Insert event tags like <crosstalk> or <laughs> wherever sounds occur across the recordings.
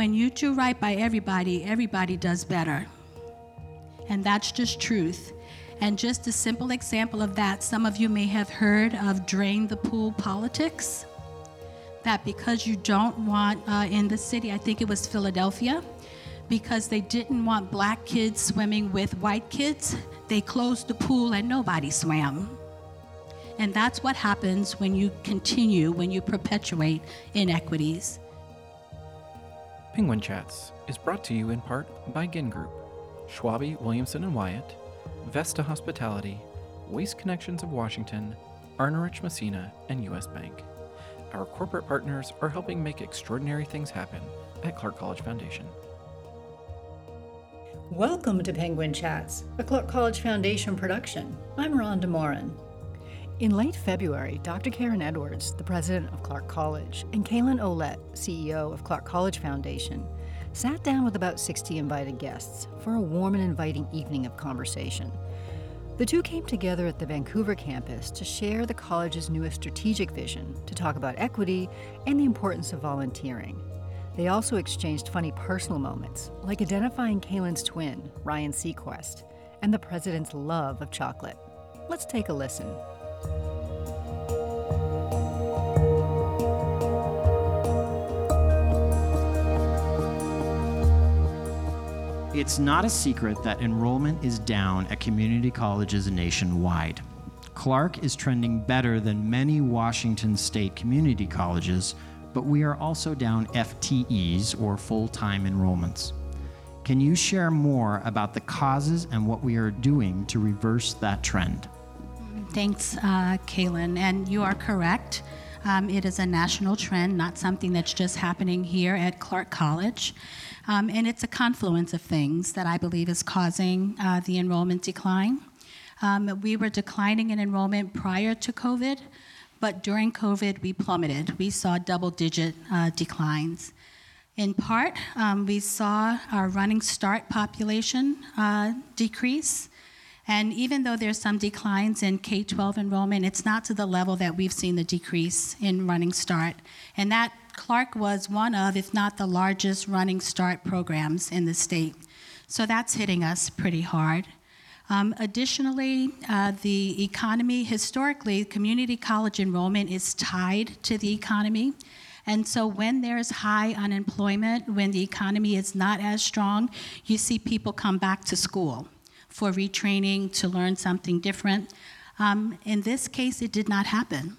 when you do right by everybody, everybody does better. And that's just truth. And just a simple example of that, some of you may have heard of drain the pool politics. That because you don't want uh, in the city, I think it was Philadelphia, because they didn't want black kids swimming with white kids, they closed the pool and nobody swam. And that's what happens when you continue, when you perpetuate inequities. Penguin Chats is brought to you in part by Ginn Group, Schwabe, Williamson and Wyatt, Vesta Hospitality, Waste Connections of Washington, Arnerich Messina, and U.S. Bank. Our corporate partners are helping make extraordinary things happen at Clark College Foundation. Welcome to Penguin Chats, a Clark College Foundation production. I'm Rhonda Morin. In late February, Dr. Karin Edwards, the president of Clark College, and Calen Ouellette, CEO of Clark College Foundation, sat down with about 60 invited guests for a warm and inviting evening of conversation. The two came together at the Vancouver campus to share the college's newest strategic vision to talk about equity and the importance of volunteering. They also exchanged funny personal moments, like identifying Calen's twin, Ryan Seacrest, and the president's love of chocolate. Let's take a listen. It's not a secret that enrollment is down at community colleges nationwide. Clark is trending better than many Washington state community colleges, but we are also down FTEs or full time enrollments. Can you share more about the causes and what we are doing to reverse that trend? Thanks, uh, Calen. And you are correct. Um, it is a national trend, not something that's just happening here at Clark College. Um, and it's a confluence of things that I believe is causing uh, the enrollment decline. Um, we were declining in enrollment prior to COVID, but during COVID, we plummeted. We saw double digit uh, declines. In part, um, we saw our running start population uh, decrease. And even though there's some declines in K 12 enrollment, it's not to the level that we've seen the decrease in Running Start. And that Clark was one of, if not the largest, Running Start programs in the state. So that's hitting us pretty hard. Um, additionally, uh, the economy, historically, community college enrollment is tied to the economy. And so when there's high unemployment, when the economy is not as strong, you see people come back to school for retraining to learn something different. Um, in this case, it did not happen.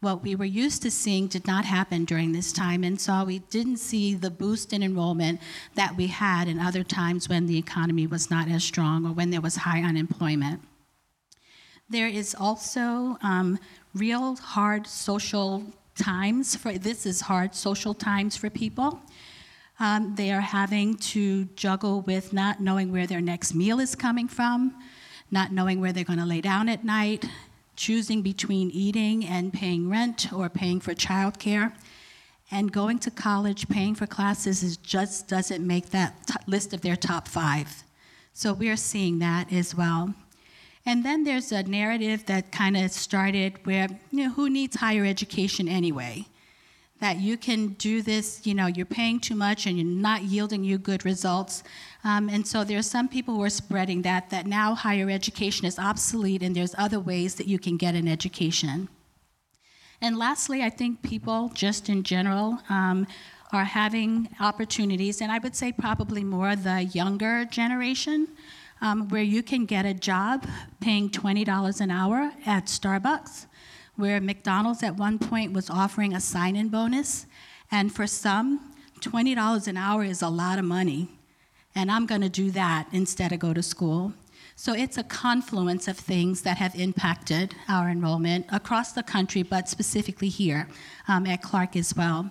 What we were used to seeing did not happen during this time, and so we didn't see the boost in enrollment that we had in other times when the economy was not as strong or when there was high unemployment. There is also um, real hard social times for this is hard social times for people. Um, they are having to juggle with not knowing where their next meal is coming from, not knowing where they're going to lay down at night, choosing between eating and paying rent or paying for childcare. And going to college, paying for classes, is just doesn't make that t- list of their top five. So we're seeing that as well. And then there's a narrative that kind of started where, you know, who needs higher education anyway? That you can do this, you know, you're paying too much and you're not yielding you good results. Um, and so there are some people who are spreading that, that now higher education is obsolete and there's other ways that you can get an education. And lastly, I think people, just in general, um, are having opportunities, and I would say probably more the younger generation, um, where you can get a job paying $20 an hour at Starbucks where McDonald's at one point was offering a sign in bonus. And for some, $20 an hour is a lot of money. And I'm going to do that instead of go to school. So it's a confluence of things that have impacted our enrollment across the country, but specifically here um, at Clark as well.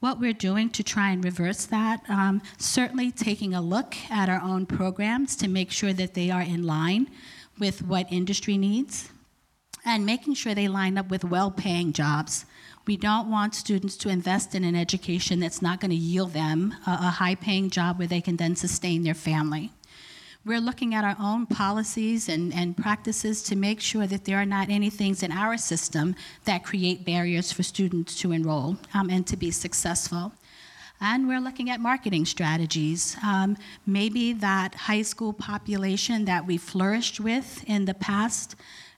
What we're doing to try and reverse that, um, certainly taking a look at our own programs to make sure that they are in line with what industry needs and making sure they line up with well paying jobs. We don't want students to invest in an education that's not going to yield them a, a high paying job where they can then sustain their family. We're looking at our own policies and, and practices to make sure that there are not any things in our system that create barriers for students to enroll um, and to be successful. And we're looking at marketing strategies. Um, maybe that high school population that we flourished with in the past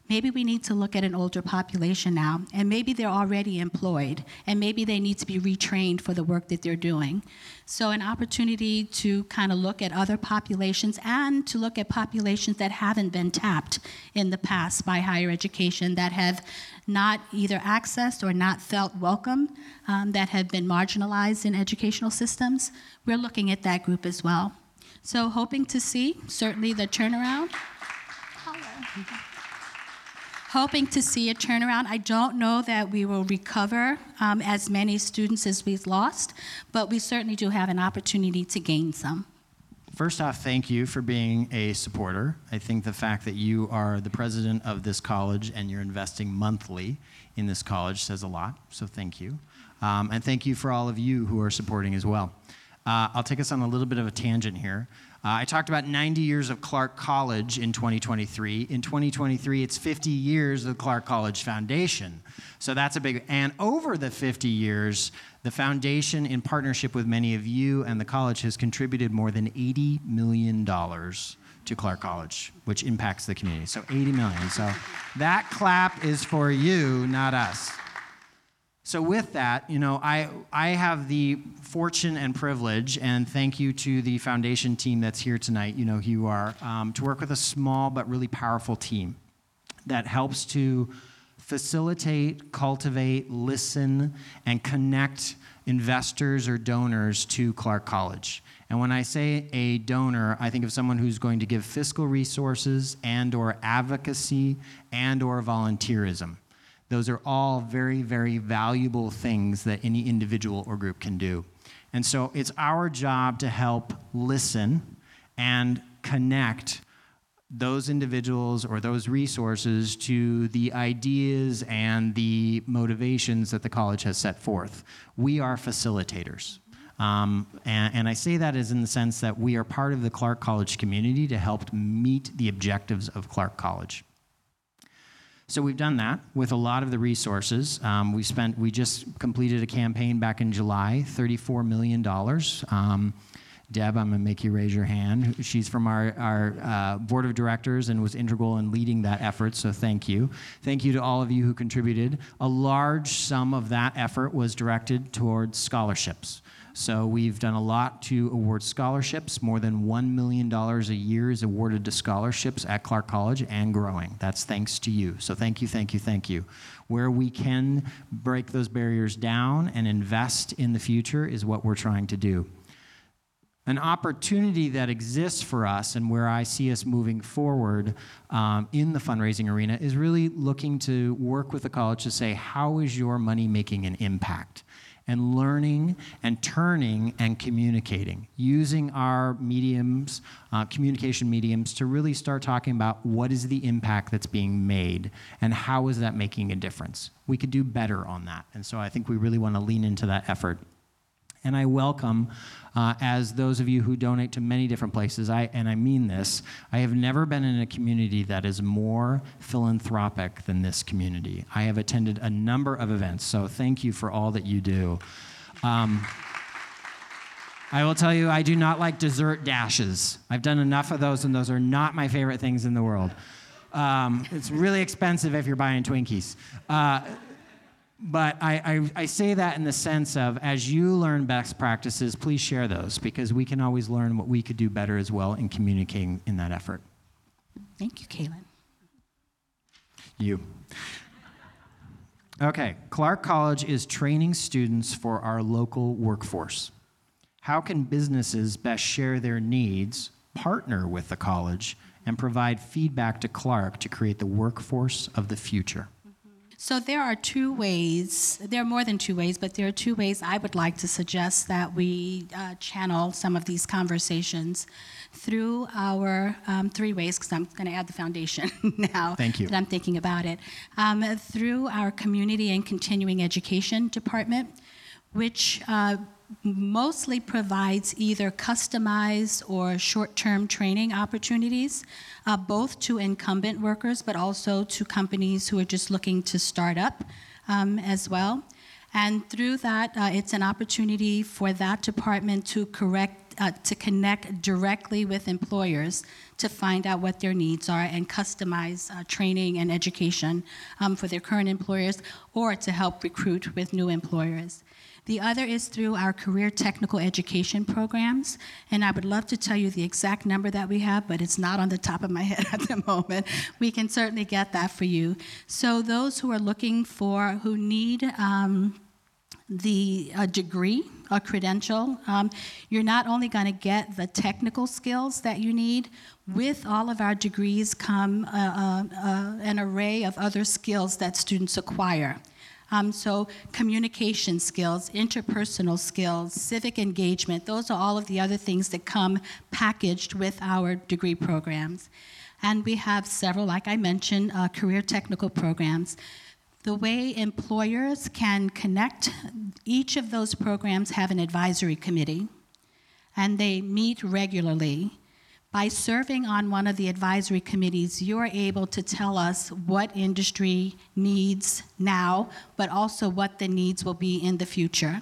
maybe we need to look at an older population now, and maybe they're already employed, and maybe they need to be retrained for the work that they're doing. So, an opportunity to kind of look at other populations and to look at populations that haven't been tapped in the past by higher education, that have not either accessed or not felt welcome, um, that have been marginalized in educational systems. We're looking at that group as well. So, hoping to see certainly the turnaround hoping to see a turnaround. I don't know that we will recover um, as many students as we've lost, but we certainly do have an opportunity to gain some. First off, thank you for being a supporter. I think the fact that you are the president of this college and you're investing monthly in this college says a lot, so thank you. Um, and thank you for all of you who are supporting as well. Uh, I'll take us on a little bit of a tangent here. Uh, I talked about 90 years of Clark College in 2023. In 2023, it's 50 years of the Clark College Foundation. So that's a big, and over the 50 years, the foundation, in partnership with many of you and the college, has contributed more than $80 million to Clark College, which impacts the community. So 80 million. So that clap is for you, not us. So with that, you know, I I have the fortune and privilege, and thank you to the foundation team that's here tonight. You know who you are um, to work with a small but really powerful team that helps to facilitate, cultivate, listen, and connect investors or donors to Clark College. And when I say a donor, I think of someone who's going to give fiscal resources and or advocacy and or volunteerism. Those are all very, very valuable things that any individual or group can do. And so it's our job to help listen and connect those individuals or those resources to the ideas and the motivations that the college has set forth. We are facilitators. Um, and, and, I say that as in the sense that we are part of the Clark College community to help meet the objectives of Clark College. So we've done that with a lot of the resources. Um, we spent, we just completed a campaign back in July, $34 million. Um, Deb, I'm to make you raise your hand. She's from our, our uh, board of directors and was integral in leading that effort, so thank you. Thank you to all of you who contributed. A large sum of that effort was directed towards scholarships. So we've done a lot to award scholarships. More than $1 million a year is awarded to scholarships at Clark College and growing. That's thanks to you. So thank you, thank you, thank you. Where we can break those barriers down and invest in the future is what we're trying to do. An opportunity that exists for us and where I see us moving forward um, in the fundraising arena is really looking to work with the college to say, how is your money making an impact? And learning and turning and communicating, using our mediums, uh, communication mediums, to really start talking about what is the impact that's being made and how is that making a difference. We could do better on that. And so I think we really want to lean into that effort. And I welcome, uh, as those of you who donate to many different places, I, and I mean this, I have never been in a community that is more philanthropic than this community. I have attended a number of events, so thank you for all that you do. Um, I will tell you, I do not like dessert dashes. I've done enough of those, and those are not my favorite things in the world. Um, it's really expensive if you're buying Twinkies. Uh, but I, I, I, say that in the sense of as you learn best practices, please share those because we can always learn what we could do better as well in communicating in that effort. Thank you, Calen. You. Okay, Clark College is training students for our local workforce. How can businesses best share their needs, partner with the college, and provide feedback to Clark to create the workforce of the future? So there are two ways, there are more than two ways, but there are two ways I would like to suggest that we uh, channel some of these conversations through our um, three ways, because I'm going to add the foundation <laughs> now Thank you. that I'm thinking about it. Um, through our community and continuing education department, which uh, mostly provides either customized or short term training opportunities, uh, both to incumbent workers but also to companies who are just looking to start up um, as well. And through that, uh, it's an opportunity for that department to correct, uh, to connect directly with employers to find out what their needs are and customize uh, training and education um, for their current employers or to help recruit with new employers. The other is through our career technical education programs. And I would love to tell you the exact number that we have, but it's not on the top of my <laughs> head at the moment. We can certainly get that for you. So, those who are looking for, who need, um, the uh, degree, a credential, um, you're not only going to get the technical skills that you need, with all of our degrees come uh, uh, uh, an array of other skills that students acquire. Um, so, communication skills, interpersonal skills, civic engagement, those are all of the other things that come packaged with our degree programs. And we have several, like I mentioned, uh, career technical programs. The way employers can connect, each of those programs have an advisory committee, and they meet regularly. By serving on one of the advisory committees, you're able to tell us what industry needs now, but also what the needs will be in the future,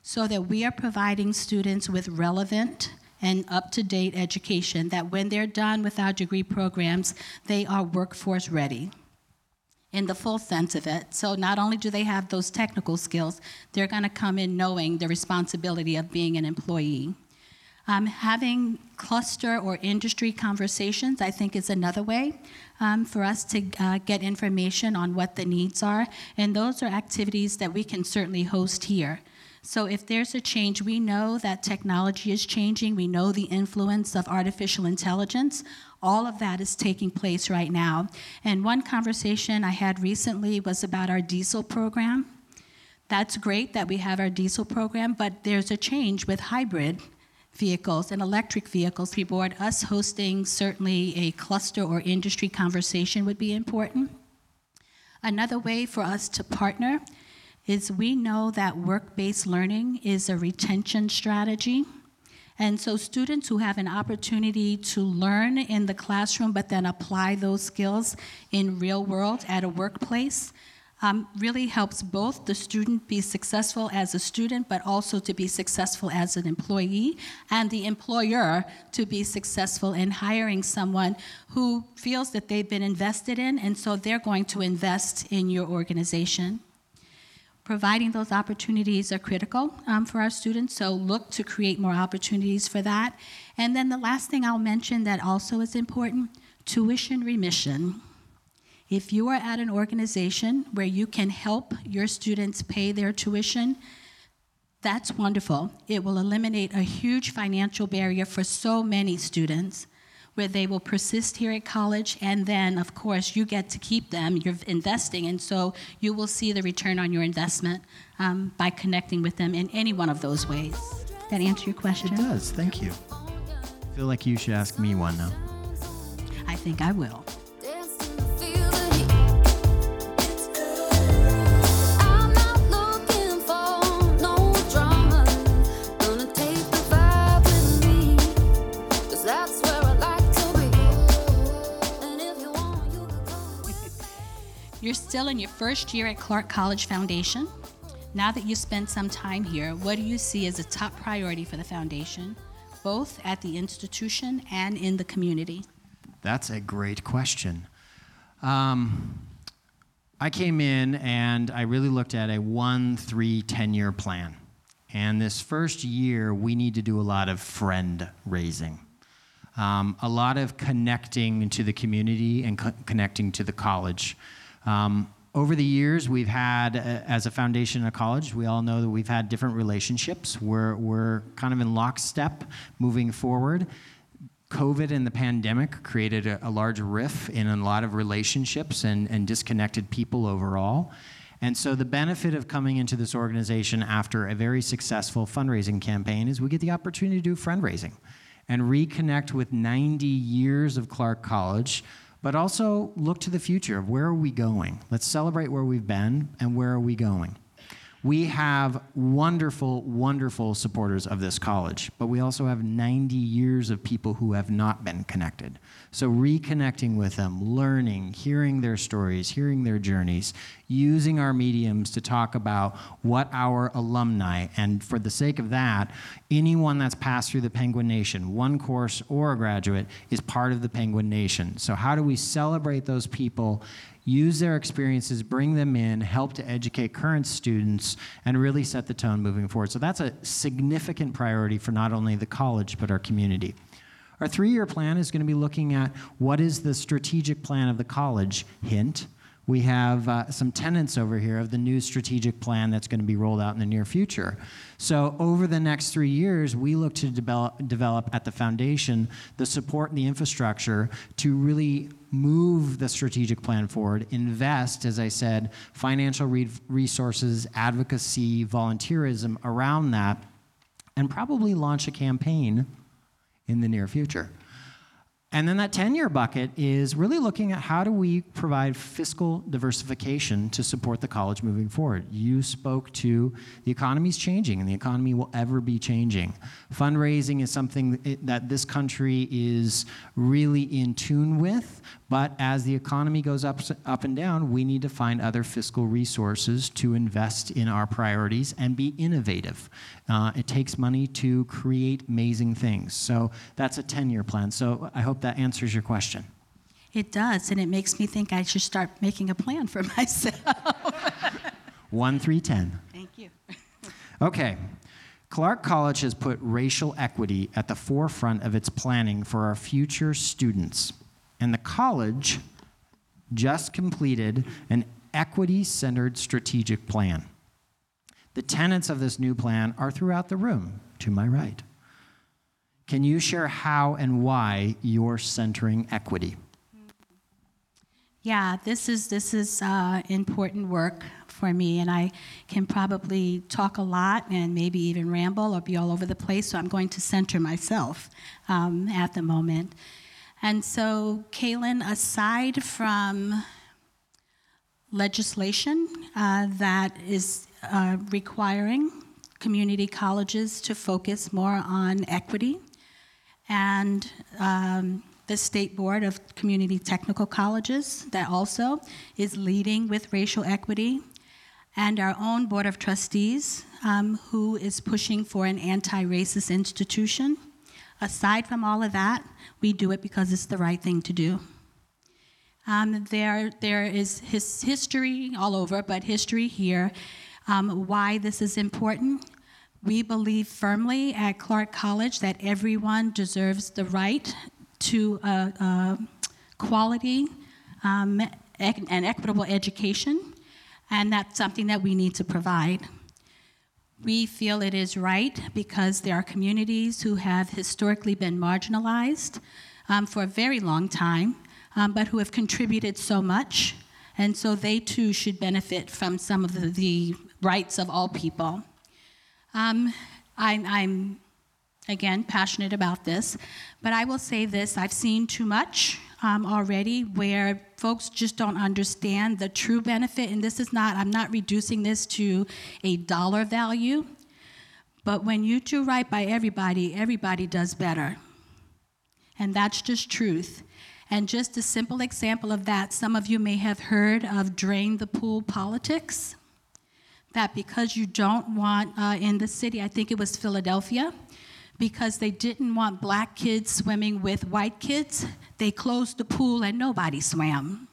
so that we are providing students with relevant and up to date education that when they're done with our degree programs, they are workforce ready in the full sense of it. So not only do they have those technical skills, they're going to come in knowing the responsibility of being an employee. Um, having cluster or industry conversations, I think, is another way um, for us to uh, get information on what the needs are. And those are activities that we can certainly host here. So if there's a change, we know that technology is changing, we know the influence of artificial intelligence. All of that is taking place right now. And one conversation I had recently was about our diesel program. That's great that we have our diesel program, but there's a change with hybrid vehicles and electric vehicles board. Us hosting certainly a cluster or industry conversation would be important. Another way for us to partner is we know that work based learning is a retention strategy. And so, students who have an opportunity to learn in the classroom but then apply those skills in real world at a workplace um, really helps both the student be successful as a student, but also to be successful as an employee, and the employer to be successful in hiring someone who feels that they've been invested in, and so they're going to invest in your organization providing those opportunities are critical um, for our students, so look to create more opportunities for that. And then the last thing I'll mention that also is important tuition remission. If you are at an organization where you can help your students pay their tuition, that's wonderful. It will eliminate a huge financial barrier for so many students where they will persist here at college, and then, of course, you get to keep them. You're investing, and so you will see the return on your investment um, by connecting with them in any one of those ways. That answer your question? It does. Thank you. I feel like you should ask me one now. I think I will. You're still in your first year at Clark College Foundation. Now that you've spent some time here, what do you see as a top priority for the foundation, both at the institution and in the community? That's a great question. Um, I came in and I really looked at a one, three, 10 year plan. And this first year, we need to do a lot of friend raising, um, a lot of connecting to the community and co- connecting to the college. Um, over the years, we've had, uh, as a foundation and a college, we all know that we've had different relationships. We're, we're kind of in lockstep moving forward. COVID and the pandemic created a, a large rift in a lot of relationships and, and disconnected people overall. And so, the benefit of coming into this organization after a very successful fundraising campaign is we get the opportunity to do fundraising and reconnect with 90 years of Clark College but also look to the future of where are we going. Let's celebrate where we've been and where are we going. We have wonderful, wonderful supporters of this college, but we also have 90 years of people who have not been connected. So, reconnecting with them, learning, hearing their stories, hearing their journeys, using our mediums to talk about what our alumni, and for the sake of that, anyone that's passed through the Penguin Nation, one course or a graduate, is part of the Penguin Nation. So, how do we celebrate those people? Use their experiences, bring them in, help to educate current students, and really set the tone moving forward. So that's a significant priority for not only the college, but our community. Our three year plan is going to be looking at what is the strategic plan of the college, hint. We have uh, some tenants over here of the new strategic plan that's going to be rolled out in the near future. So, over the next three years, we look to develop, develop at the foundation the support and the infrastructure to really move the strategic plan forward, invest, as I said, financial re- resources, advocacy, volunteerism around that, and probably launch a campaign in the near future. And then that 10 year bucket is really looking at how do we provide fiscal diversification to support the college moving forward. You spoke to the economy's changing and the economy will ever be changing. Fundraising is something that this country is really in tune with, but as the economy goes up, up and down, we need to find other fiscal resources to invest in our priorities and be innovative. Uh, it takes money to create amazing things. So that's a 10 year plan. So I hope that answers your question. It does, and it makes me think I should start making a plan for <laughs> myself. 1 3 10. Thank you. <laughs> Okay. Clark College has put racial equity at the forefront of its planning for our future students and the college just completed an equity centered strategic plan. The tenets of this new plan are throughout the room to my right. Can you share how and why you're centering equity? Yeah, this is this is uh, important work for me, and I can probably talk a lot and maybe even ramble or be all over the place. So I'm going to center myself um, at the moment. And so, Calen, aside from legislation uh, that is uh, requiring community colleges to focus more on equity, and um, the State Board of Community Technical Colleges that also is leading with racial equity, and our own Board of Trustees, um, who is pushing for an anti racist institution. Aside from all of that, we do it because it's the right thing to do. Um, there, there is his history all over, but history here. Um, why this is important. We believe firmly at Clark College that everyone deserves the right to a, quality um, and equitable education, and that's something that we need to provide. We feel it is right because there are communities who have historically been marginalized um, for a very long time, um, but who have contributed so much. And so they too should benefit from some of the, the rights of all people. Um, I, I'm, again, passionate about this, but I will say this I've seen too much um, already where folks just don't understand the true benefit. And this is not, I'm not reducing this to a dollar value, but when you do right by everybody, everybody does better. And that's just truth. And just a simple example of that, some of you may have heard of drain the pool politics. That because you don't want uh, in the city, I think it was Philadelphia, because they didn't want black kids swimming with white kids, they closed the pool and nobody swam.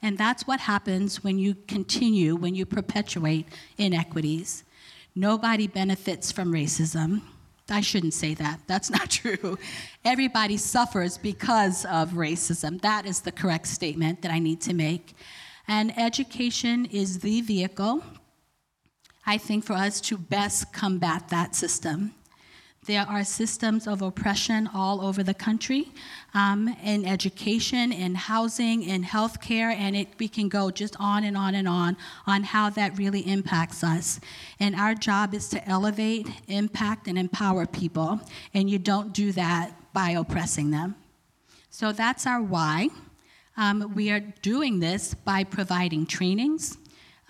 And that's what happens when you continue, when you perpetuate inequities. Nobody benefits from racism. I shouldn't say that. That's <laughs> not true. Everybody suffers because of racism. That is the correct statement that I need to make. And education is the vehicle, I think, for us to best combat that system. There are systems of oppression all over the country um, in education, in housing, in healthcare, and it, we can go just on and on and on on how that really impacts us. And our job is to elevate, impact, and empower people, and you don't do that by oppressing them. So that's our why. Um, we are doing this by providing trainings,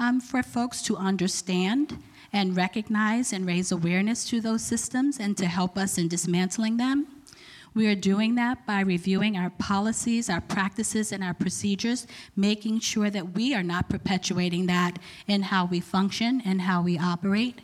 um, for folks to understand and recognize and raise awareness to those systems and to help us in dismantling them. We are doing that by reviewing our policies, our practices, and our procedures, making sure that we are not perpetuating that in how we function and how we operate.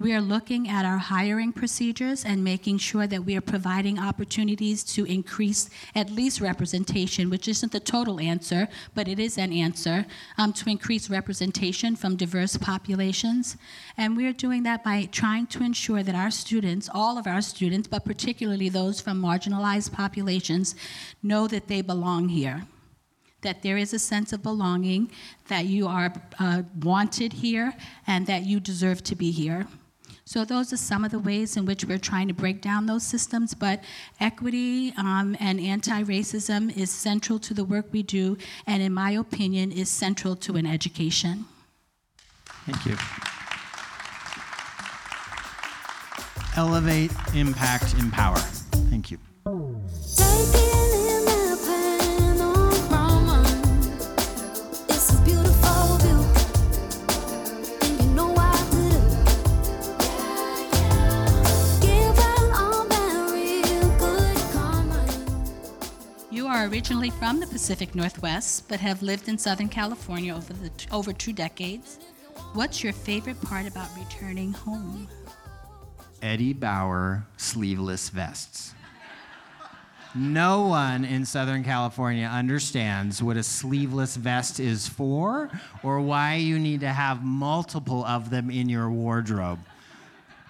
We are looking at our hiring procedures and making sure that we are providing opportunities to increase at least representation, which isn't the total answer, but it is an answer, um, to increase representation from diverse populations. And we are doing that by trying to ensure that our students, all of our students, but particularly those from marginalized populations, know that they belong here that there is a sense of belonging, that you are uh, wanted here, and that you deserve to be here. So those are some of the ways in which we're trying to break down those systems. But equity um, and anti-racism is central to the work we do, and in my opinion, is central to an education. Thank you. Elevate, impact, empower. Thank you. Originally from the Pacific Northwest, but have lived in Southern California over, the, over two decades. What's your favorite part about returning home? Eddie Bauer sleeveless vests. No one in Southern California understands what a sleeveless vest is for or why you need to have multiple of them in your wardrobe.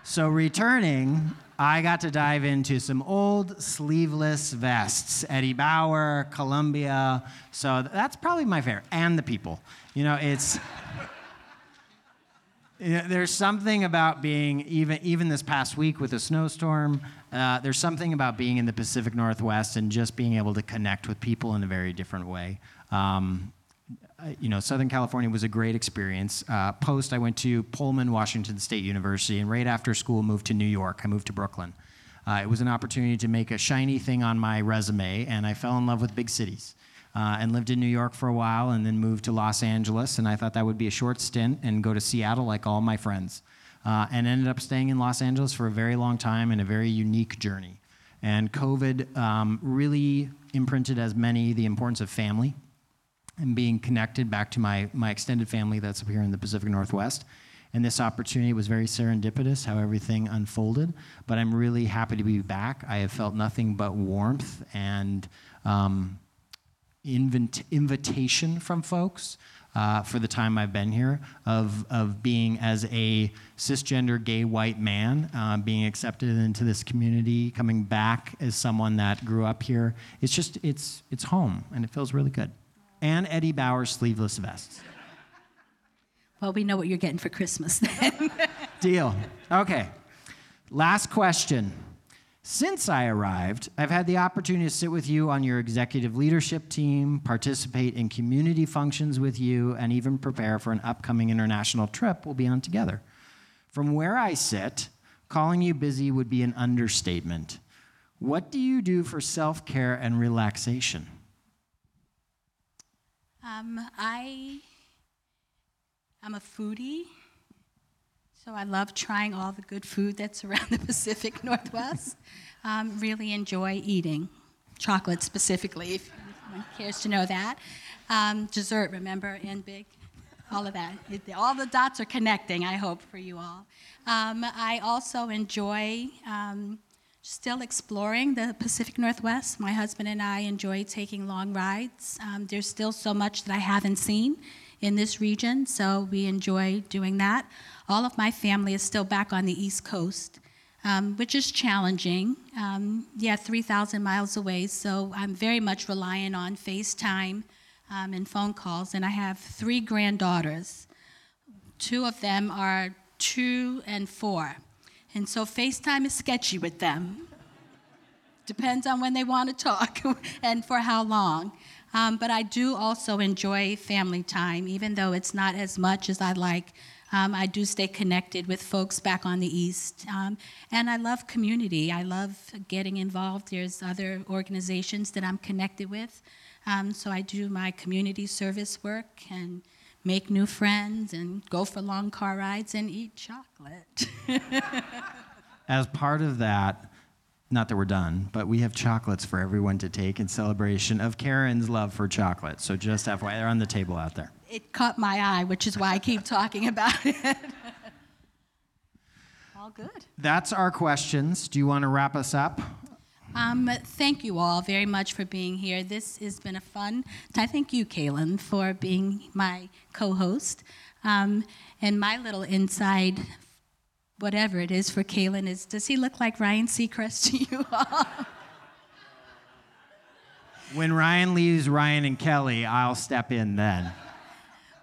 So, returning, I got to dive into some old sleeveless vests, Eddie Bauer, Columbia. So that's probably my favorite, and the people. You know, it's. <laughs> You know, there's something about being even even this past week with a snowstorm. Uh, there's something about being in the Pacific Northwest and just being able to connect with people in a very different way. Um, you know, Southern California was a great experience. Uh, post, I went to Pullman Washington State University, and right after school, moved to New York. I moved to Brooklyn. Uh, it was an opportunity to make a shiny thing on my resume, and I fell in love with big cities. Uh, and lived in New York for a while, and then moved to Los Angeles. And I thought that would be a short stint and go to Seattle like all my friends. Uh, and ended up staying in Los Angeles for a very long time and a very unique journey. And COVID um, really imprinted as many the importance of family and being connected back to my, my extended family that's up here in the Pacific Northwest. And this opportunity was very serendipitous how everything unfolded. But I'm really happy to be back. I have felt nothing but warmth and um, invent- invitation from folks uh, for the time I've been here of, of being as a cisgender gay white man, uh, being accepted into this community, coming back as someone that grew up here. It's just, it's, it's home and it feels really good and Eddie Bauer sleeveless vests. Well, we know what you're getting for Christmas then. <laughs> Deal. Okay. Last question. Since I arrived, I've had the opportunity to sit with you on your executive leadership team, participate in community functions with you, and even prepare for an upcoming international trip we'll be on together. From where I sit, calling you busy would be an understatement. What do you do for self care and relaxation? Um, I am a foodie, so I love trying all the good food that's around the <laughs> Pacific Northwest. Um, really enjoy eating chocolate specifically, if anyone cares to know that. Um, dessert, remember, and big, all of that. It, all the dots are connecting, I hope, for you all. Um, I also enjoy um, still exploring the Pacific Northwest. My husband and I enjoy taking long rides. Um, there's still so much that I haven't seen in this region, so we enjoy doing that. All of my family is still back on the East Coast, um, which is challenging. Um, yeah, 3,000 miles away, so I'm very much reliant on FaceTime um, and phone calls. And I have three granddaughters. Two of them are two and four. And so FaceTime is sketchy with them. Depends on when they want to talk <laughs> and for how long. Um, but I do also enjoy family time, even though it's not as much as I like. Um, I do stay connected with folks back on the East. Um, and I love community. I love getting involved. There's other organizations that I'm connected with. Um, so I do my community service work and make new friends and go for long car rides and eat chocolate. <laughs> As part of that, not that we're done, but we have chocolates for everyone to take in celebration of Karin's love for chocolate. So just FYI, they're on the table out there. it caught my eye, which is why I keep talking about it. <laughs> All good. That's our questions. Do you want to wrap us up? Um, thank you all very much for being here. This has been a fun. I thank you, Calen, for being my co-host. Um, and my little inside, whatever it is for Calen, is does he look like Ryan Seacrest to you <laughs> all? When Ryan leaves Ryan and Kelly, I'll step in then.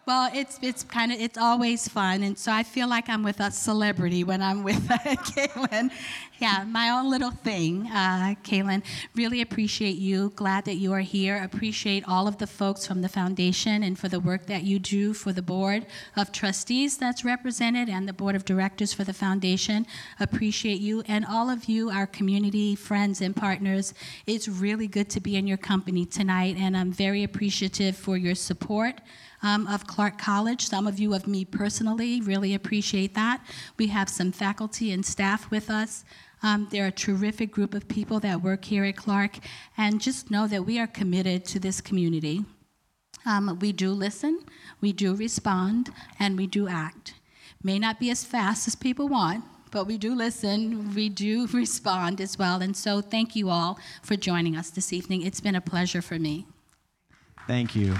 Well, it's it's kind of it's always fun, and so I feel like I'm with a celebrity when I'm with uh, <laughs> Calen. Yeah, my own little thing, uh, Calen. Really appreciate you. Glad that you are here. Appreciate all of the folks from the foundation and for the work that you do for the board of trustees that's represented and the board of directors for the foundation. Appreciate you and all of you, our community friends and partners. It's really good to be in your company tonight, and I'm very appreciative for your support um, of Clark College. Some of you of me personally really appreciate that. We have some faculty and staff with us. Um, they're a terrific group of people that work here at Clark, and just know that we are committed to this community. Um, we do listen, we do respond, and we do act. May not be as fast as people want, but we do listen, we do <laughs> respond as well. And so, thank you all for joining us this evening. It's been a pleasure for me. Thank you.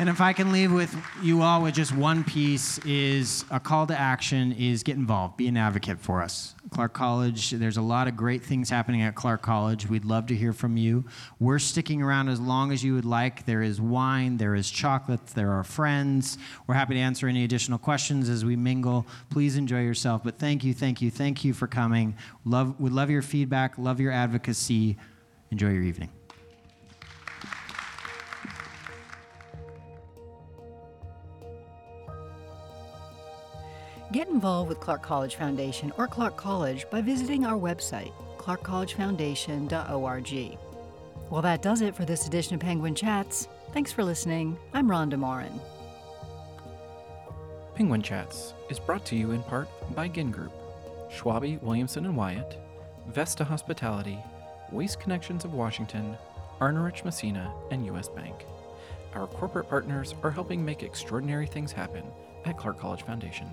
And if I can leave with you all with just one piece is a call to action is get involved, be an advocate for us. Clark College, there's a lot of great things happening at Clark College. We'd love to hear from you. We're sticking around as long as you would like. There is wine, there is chocolate, there are friends. We're happy to answer any additional questions as we mingle. Please enjoy yourself. But thank you, thank you, thank you for coming. Love, we love your feedback, love your advocacy. Enjoy your evening. Get involved with Clark College Foundation or Clark College by visiting our website, clarkcollegefoundation.org. Well, that does it for this edition of Penguin Chats. Thanks for listening. I'm Rhonda Morin. Penguin Chats is brought to you in part by Ginn Group, Schwabe, Williamson and Wyatt, Vesta Hospitality, Waste Connections of Washington, Arnerich Messina, and U.S. Bank. Our corporate partners are helping make extraordinary things happen at Clark College Foundation.